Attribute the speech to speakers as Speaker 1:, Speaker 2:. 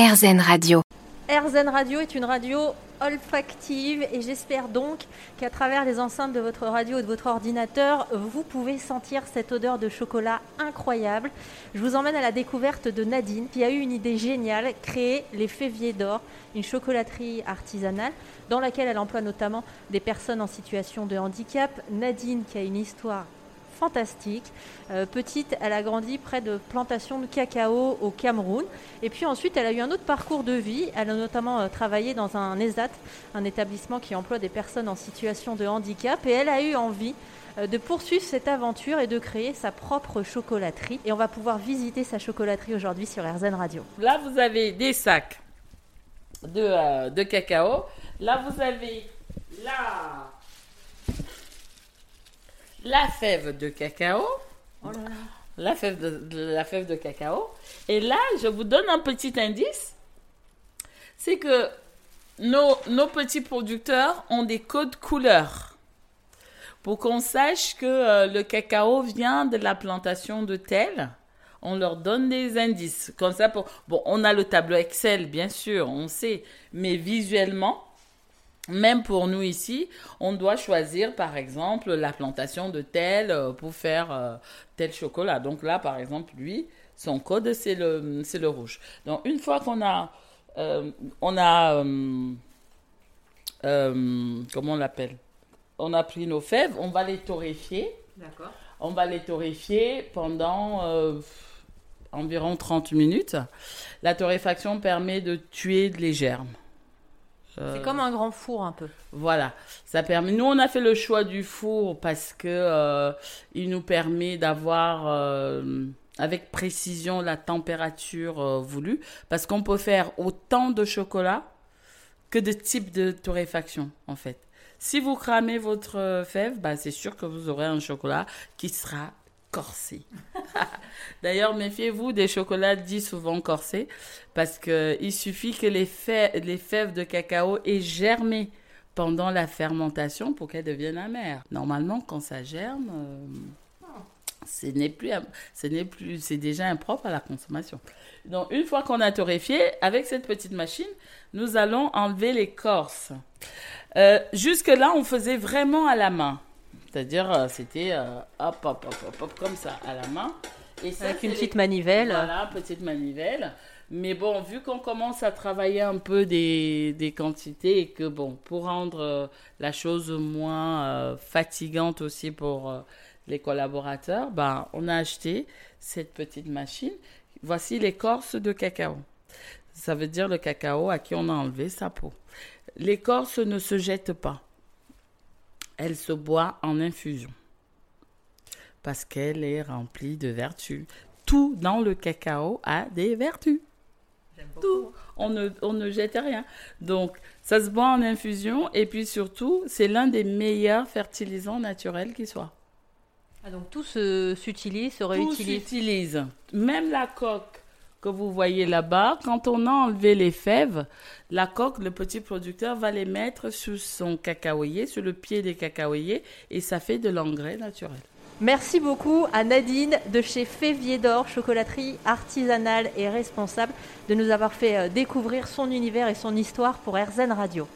Speaker 1: RZN Radio.
Speaker 2: RZN Radio est une radio olfactive et j'espère donc qu'à travers les enceintes de votre radio et de votre ordinateur, vous pouvez sentir cette odeur de chocolat incroyable. Je vous emmène à la découverte de Nadine qui a eu une idée géniale, créer les Féviers d'Or, une chocolaterie artisanale dans laquelle elle emploie notamment des personnes en situation de handicap. Nadine qui a une histoire fantastique. Euh, petite, elle a grandi près de plantations de cacao au Cameroun. Et puis ensuite, elle a eu un autre parcours de vie. Elle a notamment euh, travaillé dans un ESAT, un établissement qui emploie des personnes en situation de handicap. Et elle a eu envie euh, de poursuivre cette aventure et de créer sa propre chocolaterie. Et on va pouvoir visiter sa chocolaterie aujourd'hui sur RZN Radio.
Speaker 3: Là, vous avez des sacs de, de cacao. Là, vous avez la la fève de cacao.
Speaker 2: Oh
Speaker 3: La fève de, la fève de cacao. Et là, je vous donne un petit indice. C'est que nos, nos petits producteurs ont des codes couleurs pour qu'on sache que euh, le cacao vient de la plantation de tel. On leur donne des indices. Comme ça, pour... bon, on a le tableau Excel, bien sûr, on sait, mais visuellement, même pour nous ici, on doit choisir par exemple la plantation de tel euh, pour faire euh, tel chocolat. Donc là, par exemple, lui, son code, c'est le, c'est le rouge. Donc une fois qu'on a, euh, on a, comment on l'appelle? On a pris nos fèves, on va les torréfier.
Speaker 2: D'accord.
Speaker 3: On va les torréfier pendant environ 30 minutes. La torréfaction permet de tuer les germes.
Speaker 2: C'est comme un grand four un peu.
Speaker 3: Voilà, ça permet. Nous, on a fait le choix du four parce que euh, il nous permet d'avoir euh, avec précision la température euh, voulue, parce qu'on peut faire autant de chocolat que de types de torréfaction en fait. Si vous cramez votre fève, bah, c'est sûr que vous aurez un chocolat qui sera corsé. D'ailleurs, méfiez-vous des chocolats dits souvent corsés parce qu'il suffit que les, fèves, de cacao aient germé pendant la fermentation pour qu'elles deviennent amères. Normalement, quand ça germe, euh, ce n'est plus, ce n'est plus, c'est déjà impropre à la consommation. Donc, une fois qu'on a torréfié, avec cette petite machine, nous allons enlever l'écorce. Euh, jusque-là, on faisait vraiment à la main. C'est-à-dire, euh, c'était euh, hop, hop, hop, hop, hop, comme ça, à la main.
Speaker 2: Et ça, Avec une petite manivelle.
Speaker 3: Voilà, petite manivelle. Mais bon, vu qu'on commence à travailler un peu des, des, quantités et que, bon, pour rendre euh, la chose moins fatigante aussi pour les collaborateurs, ben, on a acheté cette petite machine. Voici l'écorce de cacao. Ça veut dire le cacao à qui on a enlevé sa peau. L'écorce ne se jette pas elle se boit en infusion parce qu'elle est remplie de vertus. Tout dans le cacao a des vertus. Tout. On ne, on ne jette rien. Donc, ça se boit en infusion et puis surtout, c'est l'un des meilleurs fertilisants naturels qui soit.
Speaker 2: Ah, donc tout s'utilise, se réutilise.
Speaker 3: Tout s'utilise. Même la coque que vous voyez là-bas, quand on a enlevé les fèves, la coque, le petit producteur va les mettre sur son cacaoyer, sur le pied des cacaoyers, et ça fait de l'engrais naturel.
Speaker 2: Merci beaucoup à Nadine de chez Févier d'Or, chocolaterie artisanale et responsable, de nous avoir fait euh, découvrir son univers et son histoire pour RZN Radio.